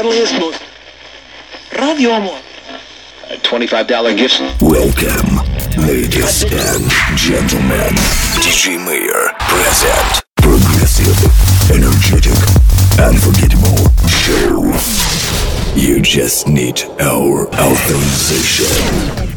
friendliest, most Radio Amor. Uh, $25 gift. Welcome, ladies and gentlemen. DJ Mayor present progressive, energetic, unforgettable show. You just need our authorization.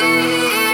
But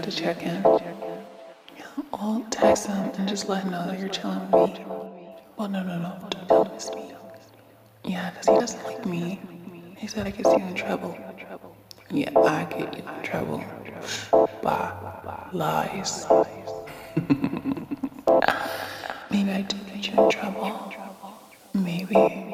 have to check in? I'll text him and just let him know that you're chilling with me. Well, no, no, no. Don't tell him it's me. Yeah, because he doesn't like me. He said I get you in trouble. Yeah, I get you in trouble. By lies. Maybe I do get you in trouble. Maybe.